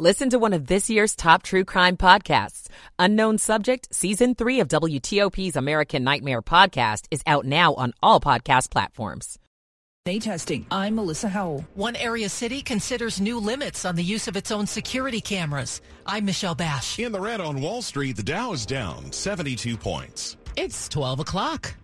Listen to one of this year's top true crime podcasts. Unknown Subject, Season 3 of WTOP's American Nightmare podcast is out now on all podcast platforms. A testing. I'm Melissa Howell. One area city considers new limits on the use of its own security cameras. I'm Michelle Basch. In the red on Wall Street, the Dow is down 72 points. It's 12 o'clock.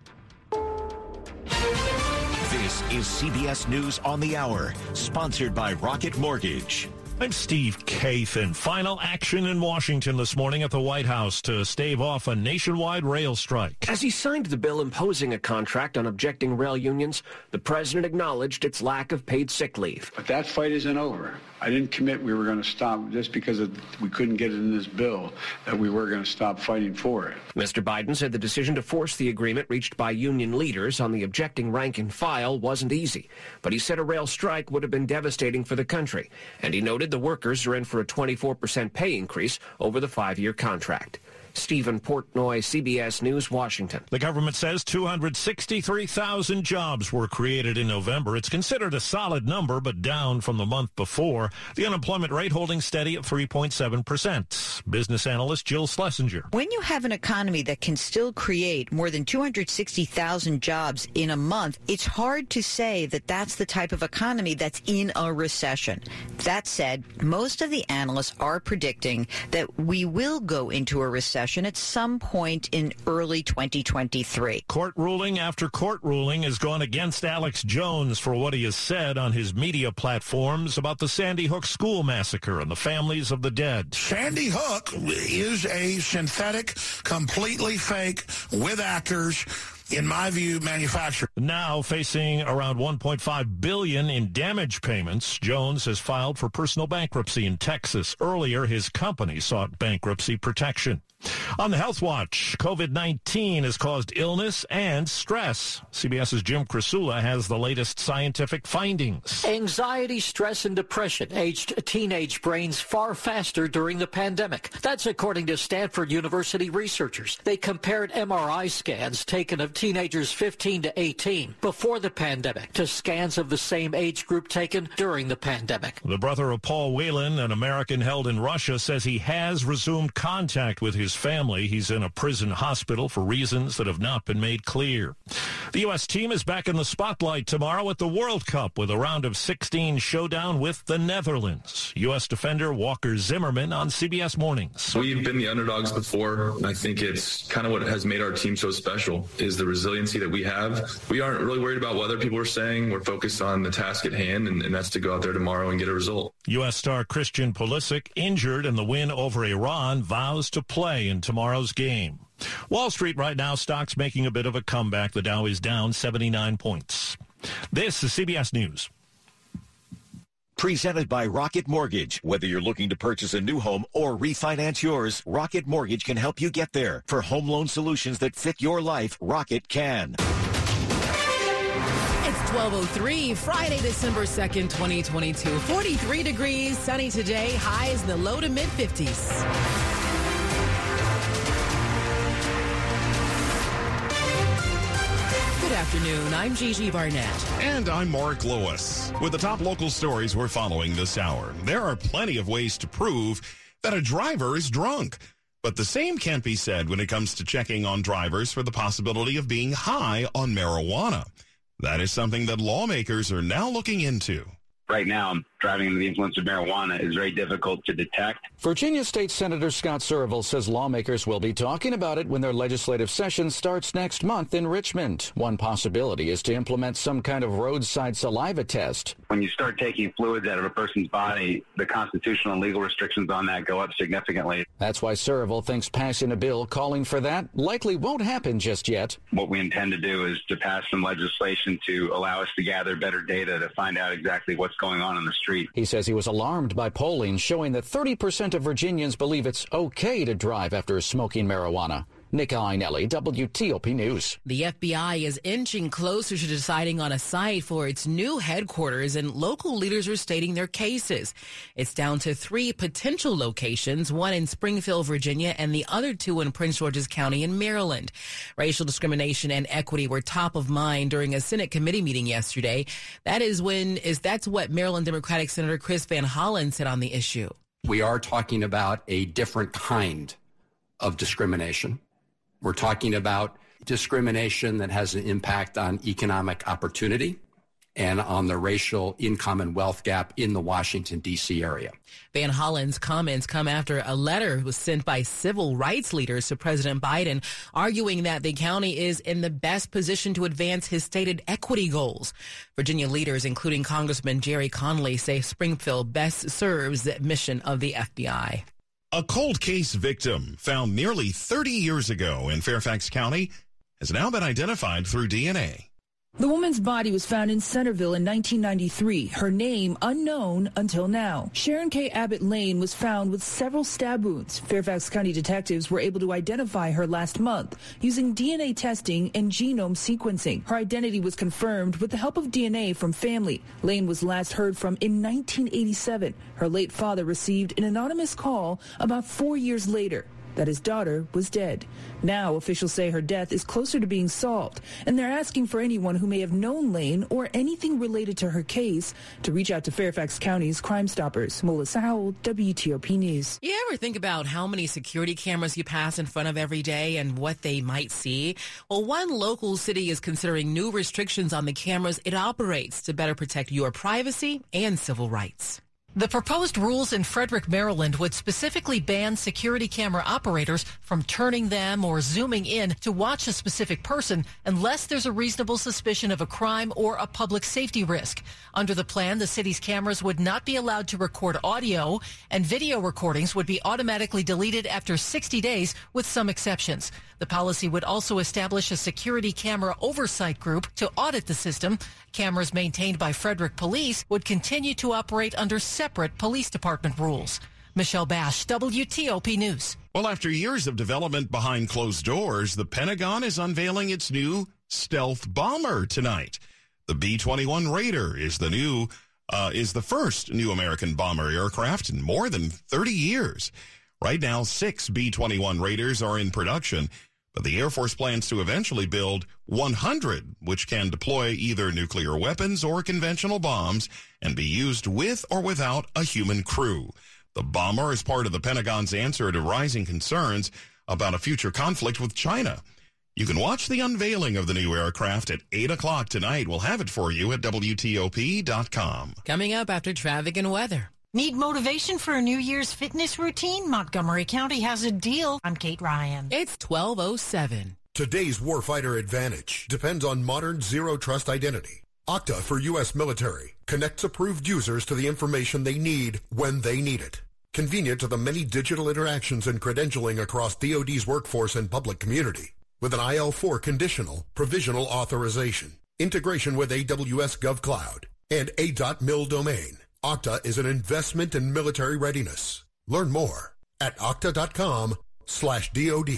This is CBS News on the Hour, sponsored by Rocket Mortgage. I'm Steve Kathan. Final action in Washington this morning at the White House to stave off a nationwide rail strike. As he signed the bill imposing a contract on objecting rail unions, the president acknowledged its lack of paid sick leave. But that fight isn't over. I didn't commit we were going to stop just because of, we couldn't get it in this bill that we were going to stop fighting for it. Mr. Biden said the decision to force the agreement reached by union leaders on the objecting rank and file wasn't easy. But he said a rail strike would have been devastating for the country. And he noted the workers are in for a 24% pay increase over the five-year contract. Stephen Portnoy, CBS News, Washington. The government says 263,000 jobs were created in November. It's considered a solid number, but down from the month before. The unemployment rate holding steady at 3.7%. Business analyst Jill Schlesinger. When you have an economy that can still create more than 260,000 jobs in a month, it's hard to say that that's the type of economy that's in a recession. That said, most of the analysts are predicting that we will go into a recession at some point in early 2023. Court ruling after court ruling has gone against Alex Jones for what he has said on his media platforms about the Sandy Hook school massacre and the families of the dead. Sandy Hook is a synthetic, completely fake, with actors in my view, manufactured. Now facing around 1.5 billion in damage payments, Jones has filed for personal bankruptcy in Texas. Earlier, his company sought bankruptcy protection. On the Health Watch, COVID-19 has caused illness and stress. CBS's Jim Krasula has the latest scientific findings. Anxiety, stress, and depression aged teenage brains far faster during the pandemic. That's according to Stanford University researchers. They compared MRI scans taken of teenagers 15 to 18 before the pandemic to scans of the same age group taken during the pandemic. The brother of Paul Whelan, an American held in Russia, says he has resumed contact with his family. He's in a prison hospital for reasons that have not been made clear. The U.S. team is back in the spotlight tomorrow at the World Cup with a round of 16 showdown with the Netherlands. U.S. defender Walker Zimmerman on CBS Mornings. We've been the underdogs before. I think it's kind of what has made our team so special is the resiliency that we have. We aren't really worried about what other people are saying. We're focused on the task at hand, and, and that's to go out there tomorrow and get a result. U.S. star Christian Pulisic, injured in the win over Iran, vows to play in tomorrow's game. Wall Street right now, stocks making a bit of a comeback. The Dow is down 79 points. This is CBS News. Presented by Rocket Mortgage. Whether you're looking to purchase a new home or refinance yours, Rocket Mortgage can help you get there. For home loan solutions that fit your life, Rocket can. It's 1203, Friday, December 2nd, 2022. 43 degrees, sunny today, highs in the low to mid 50s. Good afternoon. I'm Gigi Barnett. And I'm Mark Lewis. With the top local stories we're following this hour, there are plenty of ways to prove that a driver is drunk. But the same can't be said when it comes to checking on drivers for the possibility of being high on marijuana. That is something that lawmakers are now looking into. Right now, driving under the influence of marijuana is very difficult to detect. Virginia State Senator Scott Surovell says lawmakers will be talking about it when their legislative session starts next month in Richmond. One possibility is to implement some kind of roadside saliva test. When you start taking fluids out of a person's body, the constitutional and legal restrictions on that go up significantly. That's why Surovell thinks passing a bill calling for that likely won't happen just yet. What we intend to do is to pass some legislation to allow us to gather better data to find out exactly what's going on in the street street. He says he was alarmed by polling showing that 30% of Virginians believe it's okay to drive after smoking marijuana. Nick Iannelli, WTOP News. The FBI is inching closer to deciding on a site for its new headquarters, and local leaders are stating their cases. It's down to three potential locations, one in Springfield, Virginia, and the other two in Prince George's County in Maryland. Racial discrimination and equity were top of mind during a Senate committee meeting yesterday. That is when is that's what Maryland Democratic Senator Chris Van Hollen said on the issue. We are talking about a different kind of discrimination. We're talking about discrimination that has an impact on economic opportunity and on the racial income and wealth gap in the Washington, D.C. area. Van Hollen's comments come after a letter was sent by civil rights leaders to President Biden arguing that the county is in the best position to advance his stated equity goals. Virginia leaders, including Congressman Gerry Connolly, say Springfield best serves the mission of the FBI. A cold case victim found nearly 30 years ago in Fairfax County has now been identified through DNA. The woman's body was found in Centreville in 1993, her name unknown until now. Sharon K. Abbott Lane was found with several stab wounds. Fairfax County detectives were able to identify her last month using DNA testing and genome sequencing. Her identity was confirmed with the help of DNA from family. Lane was last heard from in 1987. Her late father received an anonymous call about four years later that his daughter was dead. Now, officials say her death is closer to being solved, and they're asking for anyone who may have known Lane or anything related to her case to reach out to Fairfax County's Crime Stoppers. Melissa Howell, WTOP News. You ever think about how many security cameras you pass in front of every day and what they might see? Well, one local city is considering new restrictions on the cameras it operates to better protect your privacy and civil rights. The proposed rules in Frederick, Maryland would specifically ban security camera operators from turning them or zooming in to watch a specific person unless there's a reasonable suspicion of a crime or a public safety risk. Under the plan, the city's cameras would not be allowed to record audio and video recordings would be automatically deleted after 60 days with some exceptions. The policy would also establish a security camera oversight group to audit the system. Cameras maintained by Frederick Police would continue to operate under separate police department rules. Michelle Basch, WTOP News. Well, after years of development behind closed doors, the Pentagon is unveiling its new stealth bomber tonight. The B-21 Raider is the new uh, is the first new American bomber aircraft in more than 30 years. Right now, six B-21 Raiders are in production, but the Air Force plans to eventually build 100, which can deploy either nuclear weapons or conventional bombs and be used with or without a human crew. The bomber is part of the Pentagon's answer to rising concerns about a future conflict with China. You can watch the unveiling of the new aircraft at 8 o'clock tonight. We'll have it for you at WTOP.com. Coming up after traffic and weather. Need motivation for a New Year's fitness routine? Montgomery County has a deal. I'm Kate Ryan. It's 1207. Today's warfighter advantage depends on modern zero trust identity. Okta for U.S. military connects approved users to the information they need when they need it. Convenient to the many digital interactions and credentialing across DoD's workforce and public community. With an IL4 conditional provisional authorization, integration with AWS GovCloud, and A.mil domain. Okta is an investment in military readiness. Learn more at okta.com slash DOD.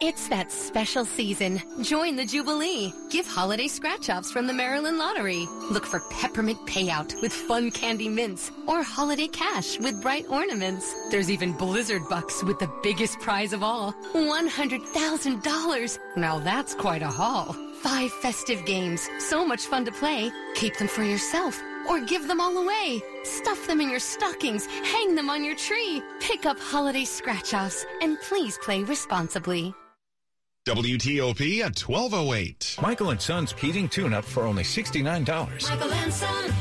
It's that special season. Join the Jubilee. Give holiday scratch-offs from the Maryland Lottery. Look for peppermint payout with fun candy mints or holiday cash with bright ornaments. There's even blizzard bucks with the biggest prize of all, $100,000. Now that's quite a haul. Five festive games, so much fun to play. Keep them for yourself or give them all away. Stuff them in your stockings, hang them on your tree, pick up holiday scratch-offs, and please play responsibly. WTOP at 1208. Michael and Son's heating tune-up for only $69. Michael and Son.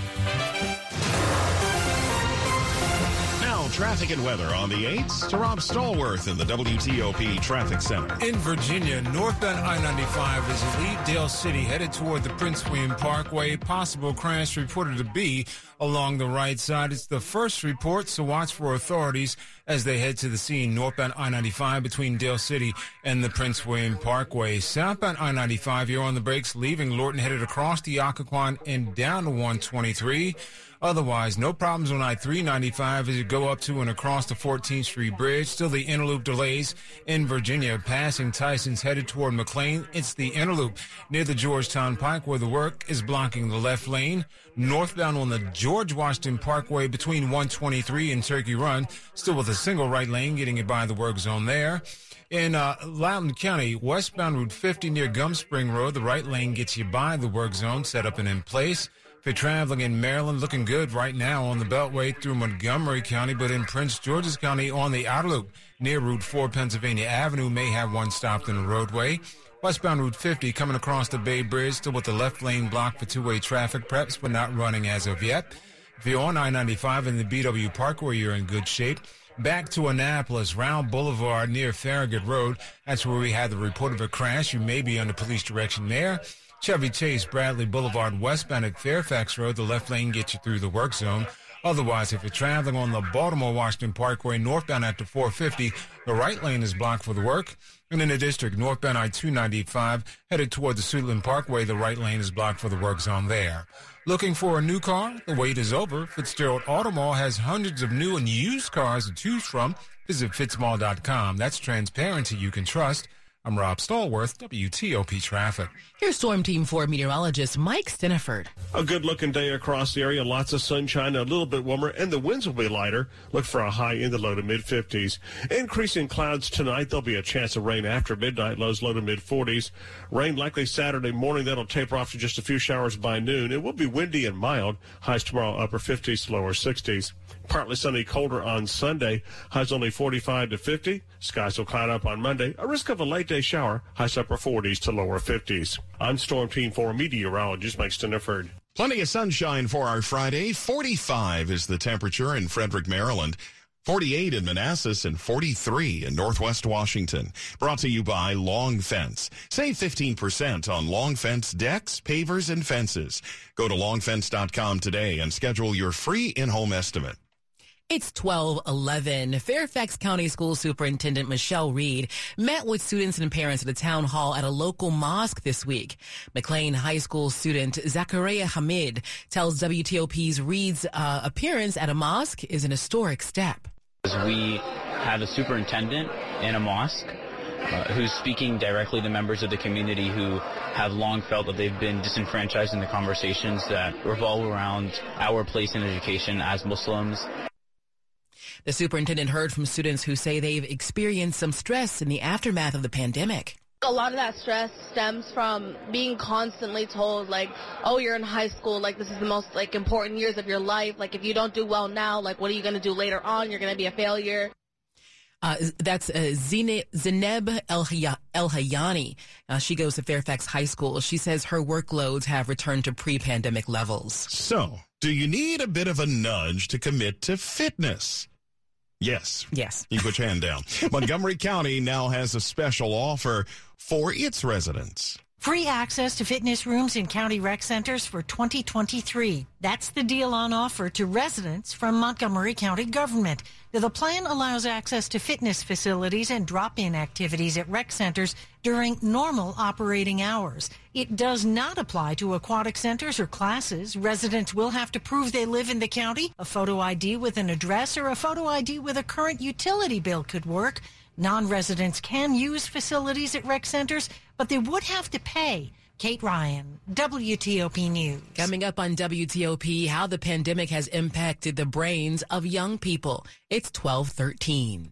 Traffic and weather on the 8s to Rob Stallworth in the WTOP Traffic Center. In Virginia, northbound I-95 is in Lead Dale City headed toward the Prince William Parkway. Possible crash reported to be along the right side. It's the first report, so watch for authorities as they head to the scene northbound I-95 between Dale City and the Prince William Parkway. Southbound I-95, you're on the brakes, leaving Lorton headed across the Occoquan and down to 123. Otherwise, no problems on I-395 as you go up to and across the 14th Street Bridge. Still the interloop delays in Virginia. Passing Tyson's headed toward McLean. It's the interloop near the Georgetown Pike where the work is blocking the left lane. Northbound on the George Washington Parkway between 123 and Turkey Run. Still with a single right lane getting it by the work zone there. In uh, Loudoun County, westbound Route 50 near Gum Spring Road, the right lane gets you by the work zone set up and in place. If you're traveling in Maryland, looking good right now on the Beltway through Montgomery County, but in Prince George's County on the outer loop near Route 4 Pennsylvania Avenue may have one stopped in the roadway. Westbound Route 50 coming across the Bay Bridge, still with the left lane blocked for two-way traffic preps, but not running as of yet. If you're on I-95 in the BW Parkway, you're in good shape. Back to Annapolis, Rowe Boulevard near Farragut Road. That's where we had the report of a crash. You may be under police direction there. Chevy Chase, Bradley Boulevard, westbound at Fairfax Road. The left lane gets you through the work zone. Otherwise, if you're traveling on the Baltimore Washington Parkway northbound at the 450, the right lane is blocked for the work. And in the district, northbound I-295 headed toward the Suitland Parkway, the right lane is blocked for the work zone there. Looking for a new car? The wait is over. Fitzgerald Automall has hundreds of new and used cars to choose from. Visit fitzmall.com. That's transparency you can trust. I'm Rob Stallworth, WTOP Traffic. Here's Storm Team 4 meteorologist Mike Stinneford. A good looking day across the area, lots of sunshine, a little bit warmer, and the winds will be lighter. Look for a high in the low to mid 50s. Increasing clouds tonight, there'll be a chance of rain after midnight, lows low to mid 40s. Rain likely Saturday morning, that'll taper off to just a few showers by noon. It will be windy and mild, highs tomorrow upper 50s lower 60s. Partly sunny, colder on Sunday. Highs only 45 to 50. Skies will cloud up on Monday. A risk of a late day shower. Highs upper 40s to lower 50s. I'm Storm Team 4 meteorologist Mike Stinneford. Plenty of sunshine for our Friday. 45 is the temperature in Frederick, Maryland. 48 in Manassas and 43 in Northwest Washington. Brought to you by Long Fence. Save 15% on Long Fence decks, pavers, and fences. Go to longfence.com today and schedule your free in-home estimate. It's 1211. Fairfax County School Superintendent Michelle Reid met with students and parents at a town hall at a local mosque this week. McLean High School student Zachariah Hamid tells WTOP's Reid's uh, appearance at a mosque is an historic step. We have a superintendent in a mosque uh, who's speaking directly to members of the community who have long felt that they've been disenfranchised in the conversations that revolve around our place in education as Muslims. The superintendent heard from students who say they've experienced some stress in the aftermath of the pandemic. A lot of that stress stems from being constantly told like, oh, you're in high school, like this is the most like important years of your life. Like if you don't do well now, like what are you going to do later on? You're going to be a failure. Uh, that's uh, Zineb El Hayani. Uh, she goes to Fairfax High School. She says her workloads have returned to pre-pandemic levels. So, do you need a bit of a nudge to commit to fitness? Yes. Yes. You put your hand down. Montgomery County now has a special offer for its residents. Free access to fitness rooms in county rec centers for 2023. That's the deal on offer to residents from Montgomery County government. The plan allows access to fitness facilities and drop-in activities at rec centers during normal operating hours. It does not apply to aquatic centers or classes. Residents will have to prove they live in the county. A photo ID with an address or a photo ID with a current utility bill could work. Non-residents can use facilities at rec centers, but they would have to pay. Kate Ryan, WTOP News. Coming up on WTOP, how the pandemic has impacted the brains of young people. It's 1213.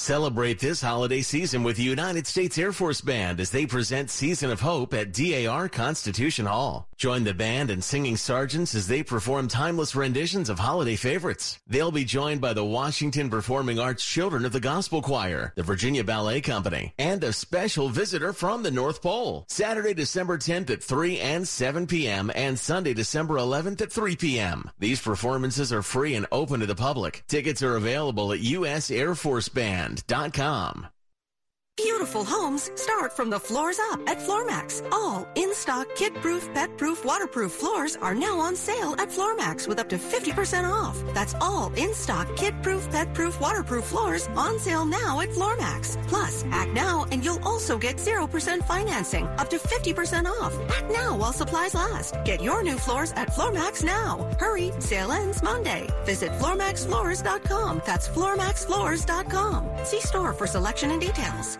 Celebrate this holiday season with the United States Air Force Band as they present Season of Hope at DAR Constitution Hall. Join the band and singing sergeants as they perform timeless renditions of holiday favorites. They'll be joined by the Washington Performing Arts Children of the Gospel Choir, the Virginia Ballet Company, and a special visitor from the North Pole. Saturday, December 10th at 3 and 7 p.m. and Sunday, December 11th at 3 p.m. These performances are free and open to the public. Tickets are available at U.S. Air Force Band. Floorbrand.com. Beautiful homes start from the floors up at Floormax. All in-stock kid-proof, pet-proof, waterproof floors are now on sale at Floormax with up to 50% off. That's all in-stock kid-proof, pet-proof, waterproof floors on sale now at Floormax. Plus, act now and you'll also get 0% financing, up to 50% off. Act now while supplies last. Get your new floors at Floormax now. Hurry, sale ends Monday. Visit floormaxfloors.com. That's floormaxfloors.com. See store for selection and details.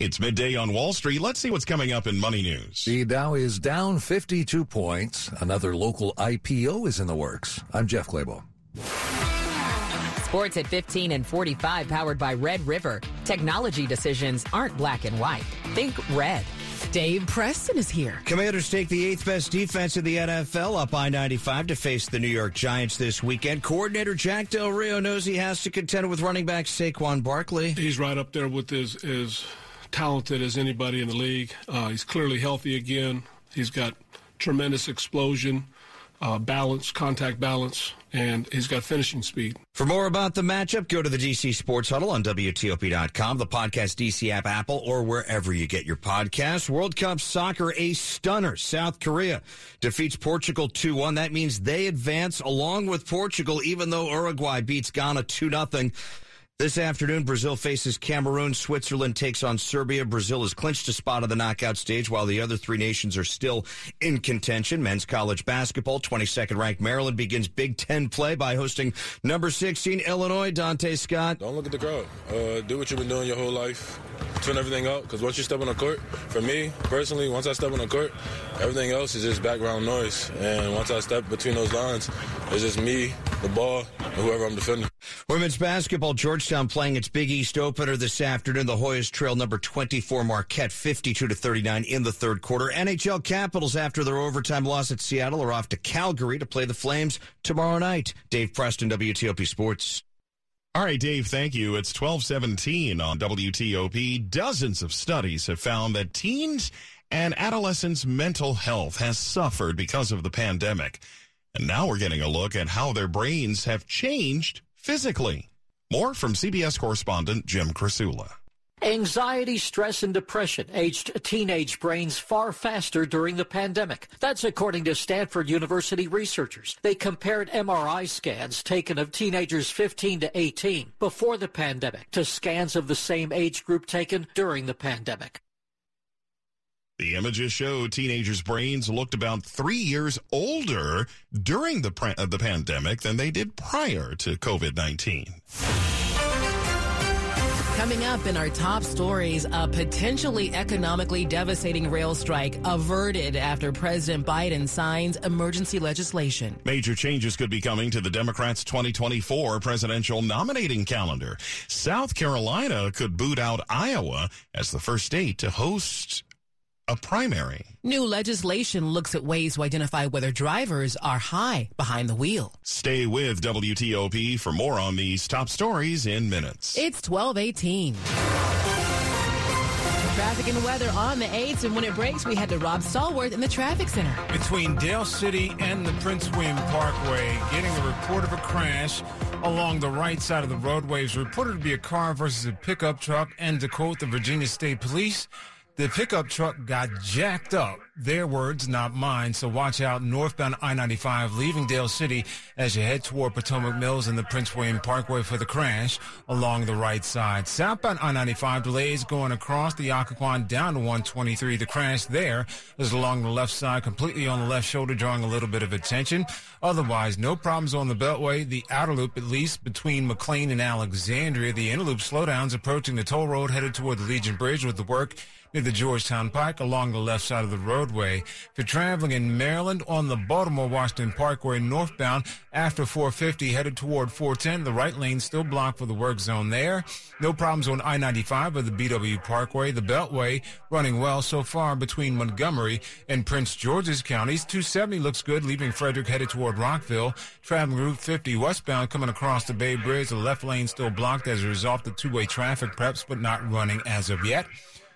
It's midday on Wall Street. Let's see what's coming up in money news. The Dow is down 52 points. Another local IPO is in the works. I'm Jeff Clabaugh. Sports at 15 and 45 powered by Red River. Technology decisions aren't black and white. Think red. Dave Preston is here. Commanders take the eighth best defense in the NFL up I 95 to face the New York Giants this weekend. Coordinator Jack Del Rio knows he has to contend with running back Saquon Barkley. He's right up there with his, his talented as anybody in the league. Uh, he's clearly healthy again. He's got tremendous explosion, uh, balance, contact balance, and he's got finishing speed. For more about the matchup, go to the DC Sports Huddle on WTOP.com, the podcast DC app, Apple, or wherever you get your podcasts. World Cup soccer, a stunner. South Korea defeats Portugal 2 1. That means they advance along with Portugal, even though Uruguay beats Ghana 2 0. This afternoon, Brazil faces Cameroon. Switzerland takes on Serbia. Brazil has clinched a spot on the knockout stage while the other three nations are still in contention. Men's college basketball, 22nd ranked Maryland begins Big Ten play by hosting number 16 Illinois. Donta Scott. Don't look at the crowd. Uh, do what you've been doing your whole life. Turn everything out because once you step on the court, for me personally, once I step on the court, everything else is just background noise. And once I step between those lines, it's just me, the ball, and whoever I'm defending. Women's basketball, Georgetown playing its Big East opener this afternoon. The Hoyas trail number 24 Marquette 52 to 39 in the third quarter. NHL Capitals after their overtime loss at Seattle are off to Calgary to play the Flames tomorrow night. Dave Preston, WTOP Sports. All right, Dave, thank you. It's 1217 on WTOP. Dozens of studies have found that teens and adolescents' mental health has suffered because of the pandemic. And now we're getting a look at how their brains have changed physically. More from CBS correspondent Jim Krasula. Anxiety, stress, and depression aged teenage brains far faster during the pandemic. That's according to Stanford University researchers. They compared MRI scans taken of teenagers 15 to 18 before the pandemic to scans of the same age group taken during the pandemic. The images show teenagers' brains looked about three years older during the, pre- uh, the pandemic than they did prior to COVID 19. Coming up in our top stories, a potentially economically devastating rail strike averted after President Biden signs emergency legislation. Major changes could be coming to the Democrats' 2024 presidential nominating calendar. South Carolina could boot out Iowa as the first state to host a primary. New legislation looks at ways to identify whether drivers are high behind the wheel. Stay with WTOP for more on these top stories in minutes. It's 1218. Traffic and weather on the 8th, and when it breaks, we head to Rob Stallworth in the traffic center. Between Dale City and the Prince William Parkway, getting a report of a crash along the right side of the roadway is reported to be a car versus a pickup truck, and to quote the Virginia State Police, the pickup truck got jacked up their words, not mine. So watch out northbound I-95 leaving Dale City as you head toward Potomac Mills and the Prince William Parkway for the crash along the right side. Southbound I-95 delays going across the Occoquan down to 123. The crash there is along the left side, completely on the left shoulder, drawing a little bit of attention. Otherwise, no problems on the Beltway. The outer loop, at least between McLean and Alexandria. The inner loop slowdowns approaching the toll road headed toward the Legion Bridge with the work near the Georgetown Pike along the left side of the roadway. If you're traveling in Maryland on the Baltimore Washington Parkway northbound after 450 headed toward 410, the right lane still blocked for the work zone there. No problems on I-95 or the BW Parkway. The Beltway running well so far between Montgomery and Prince George's counties. 270 looks good, leaving Frederick headed toward Rockville. Traveling Route 50 westbound coming across the Bay Bridge. The left lane still blocked as a result of two-way traffic preps, but not running as of yet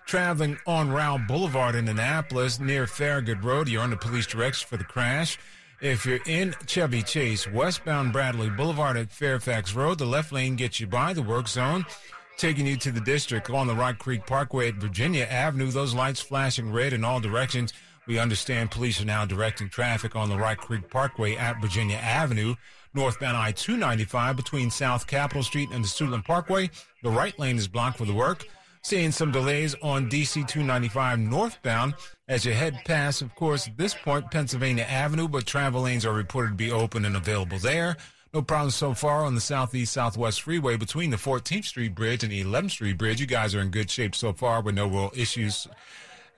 traveling on Rowe Boulevard in Annapolis near Farragut Road. You're under police direction for the crash. If you're in Chevy Chase, westbound Bradley Boulevard at Fairfax Road, the left lane gets you by the work zone. Taking you to the district on the Rock Creek Parkway at Virginia Avenue, those lights flashing red in all directions. We understand police are now directing traffic on the Rock Creek Parkway at Virginia Avenue. Northbound I-295 between South Capitol Street and the Suitland Parkway. The right lane is blocked for the work. Seeing some delays on DC 295 northbound as you head past, of course, this point, Pennsylvania Avenue, but travel lanes are reported to be open and available there. No problems so far on the Southeast Southwest Freeway between the 14th Street Bridge and the 11th Street Bridge. You guys are in good shape so far with no real issues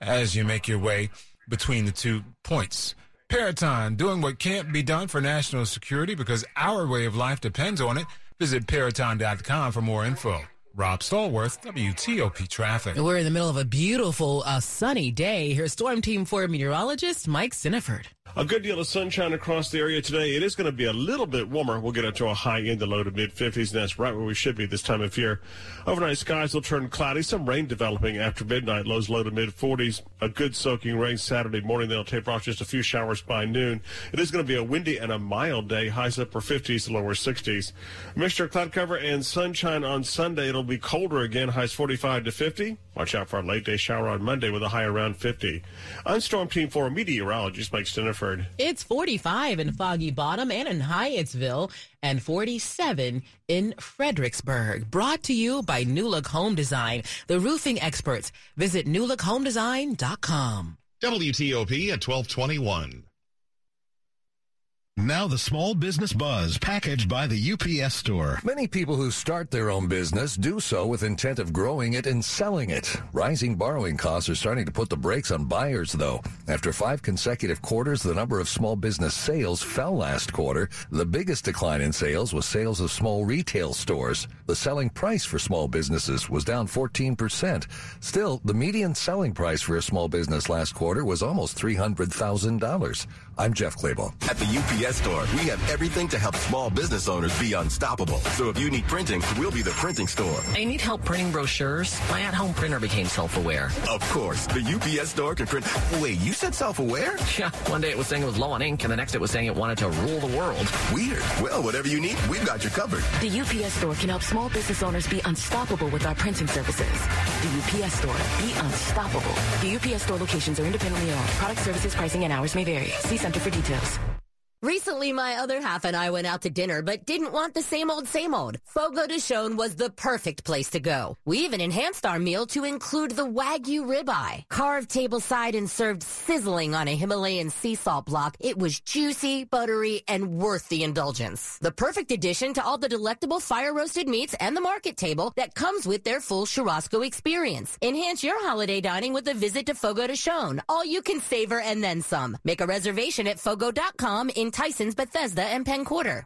as you make your way between the two points. Peraton, doing what can't be done for national security because our way of life depends on it. Visit Peraton.com for more info. Rob Stallworth, WTOP Traffic. We're in the middle of a beautiful, uh, sunny day. Here's Storm Team 4 meteorologist Mike Stinneford. A good deal of sunshine across the area today. It is going to be a little bit warmer. We'll get up to a high in the low to mid 50s, and that's right where we should be this time of year. Overnight skies will turn cloudy. Some rain developing after midnight. Lows low to mid 40s. A good soaking rain Saturday morning. They'll taper off just a few showers by noon. It is going to be a windy and a mild day. Highs upper 50s to lower 60s. Mixture of cloud cover and sunshine on Sunday. It'll be colder again. Highs 45 to 50. Watch out for a late day shower on Monday with a high around 50. I'm Storm Team 4 meteorologist Mike Stinneford. It's 45 in Foggy Bottom and in Hyattsville and 47 in Fredericksburg. Brought to you by New Look Home Design, the roofing experts. Visit newlookhomedesign.com. WTOP at 1221. Now the small business buzz packaged by the UPS store. Many people who start their own business do so with intent of growing it and selling it. Rising borrowing costs are starting to put the brakes on buyers though. After five consecutive quarters, the number of small business sales fell last quarter. The biggest decline in sales was sales of small retail stores. The selling price for small businesses was down 14%. Still, the median selling price for a small business last quarter was almost $300,000. I'm Jeff Clabaugh. At the UPS store, we have everything to help small business owners be unstoppable. So if you need printing, we'll be the printing store. I need help printing brochures. My at-home printer became self-aware. Of course, the UPS store can print. Wait, you said self-aware? Yeah. One day it was saying it was low on ink, and the next it was saying it wanted to rule the world. Weird. Well, whatever you need, we've got you covered. The UPS store can help small business owners be unstoppable with our printing services. The UPS store. Be unstoppable. The UPS store locations are independently owned. Product services, pricing, and hours may vary. See Center for details. Recently, my other half and I went out to dinner, but didn't want the same old, same old. Fogo de Chão was the perfect place to go. We even enhanced our meal to include the Wagyu ribeye. Carved tableside and served sizzling on a Himalayan sea salt block, it was juicy, buttery, and worth the indulgence. The perfect addition to all the delectable fire roasted meats and the market table that comes with their full churrasco experience. Enhance your holiday dining with a visit to Fogo de Chão. All you can savor and then some. Make a reservation at fogo.com in Tyson's, Bethesda, and Penn Quarter.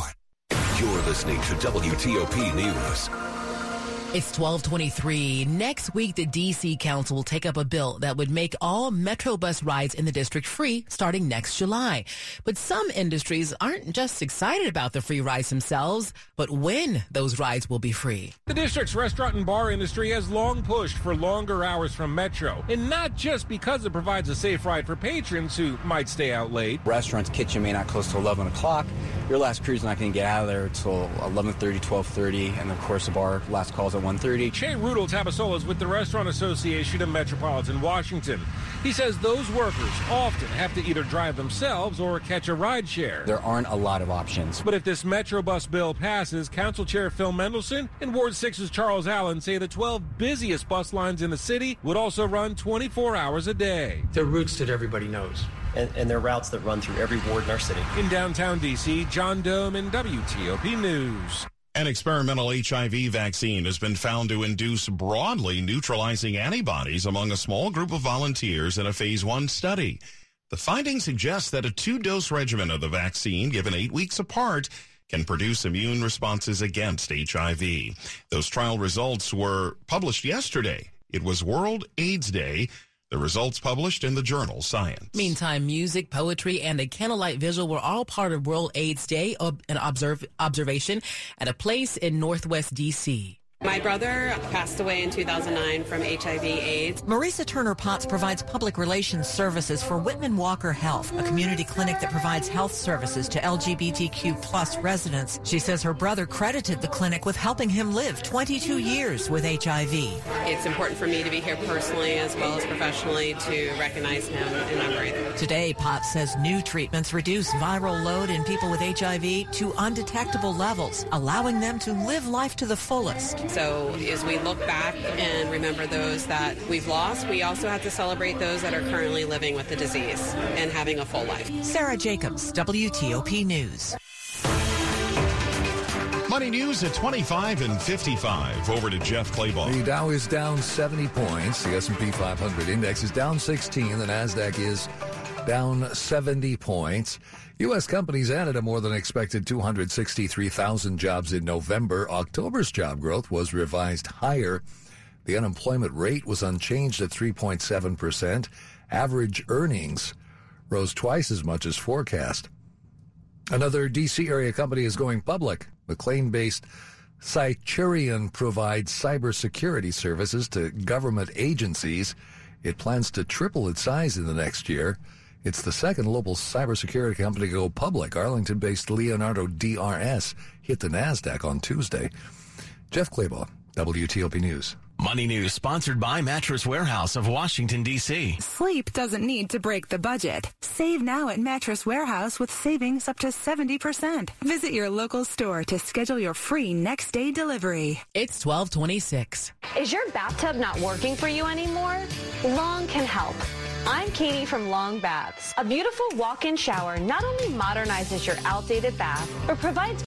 You're listening to WTOP News. It's 1223. Next week, the D.C. Council will take up a bill that would make all Metro bus rides in the district free starting next July. But some industries aren't just excited about the free rides themselves, but when those rides will be free. The district's restaurant and bar industry has long pushed for longer hours from Metro, and not just because it provides a safe ride for patrons who might stay out late. Restaurant's kitchen may not close till 11 o'clock. Your last crew's not going to get out of there until 11.30, 12.30, and of course the bar last calls at 1.30. Che Ruddell-Tabisola is with the Restaurant Association of Metropolitan Washington. He says those workers often have to either drive themselves or catch a ride share. There aren't a lot of options. But if this Metro bus bill passes, Council Chair Phil Mendelson and Ward 6's Charles Allen say the 12 busiest bus lines in the city would also run 24 hours a day. They're routes that everybody knows. And, and they're routes that run through every ward in our city. In downtown D.C., John Domen WTOP News. An experimental HIV vaccine has been found to induce broadly neutralizing antibodies among a small group of volunteers in a phase one study. The findings suggest that a two dose regimen of the vaccine given eight weeks apart can produce immune responses against HIV. Those trial results were published yesterday. It was World AIDS Day. The results published in the journal Science. Meantime, music, poetry, and a candlelight visual were all part of World AIDS Day, an observe, observation at a place in Northwest D.C. My brother passed away in 2009 from HIV AIDS. Marisa Turner Potts provides public relations services for Whitman Walker Health, a community clinic that provides health services to LGBTQ plus residents. She says her brother credited the clinic with helping him live 22 years with HIV. It's important for me to be here personally as well as professionally to recognize him in memory. Today, Potts says new treatments reduce viral load in people with HIV to undetectable levels, allowing them to live life to the fullest. So as we look back and remember those that we've lost, we also have to celebrate those that are currently living with the disease and having a full life. Sarah Jacobs, WTOP News. Money news at 25 and 55. Over to Jeff Clabaugh. The Dow is down 70 points. The S&P 500 index is down 16. The Nasdaq is down 70 points. U.S. companies added a more than expected 263,000 jobs in November. October's job growth was revised higher. The unemployment rate was unchanged at 3.7%. Average earnings rose twice as much as forecast. Another D.C. area company is going public. McLean based Cyterion provides cybersecurity services to government agencies. It plans to triple its size in the next year. It's the second local cybersecurity company to go public. Arlington based Leonardo DRS hit the NASDAQ on Tuesday. Jeff Clabaugh, WTOP News. Money News sponsored by Mattress Warehouse of Washington, D.C. Sleep doesn't need to break the budget. Save now at Mattress Warehouse with savings up to 70%. Visit your local store to schedule your free next day delivery. It's 1226. Is your bathtub not working for you anymore? Long can help. I'm Katie from Long Baths. A beautiful walk-in shower not only modernizes your outdated bath, but provides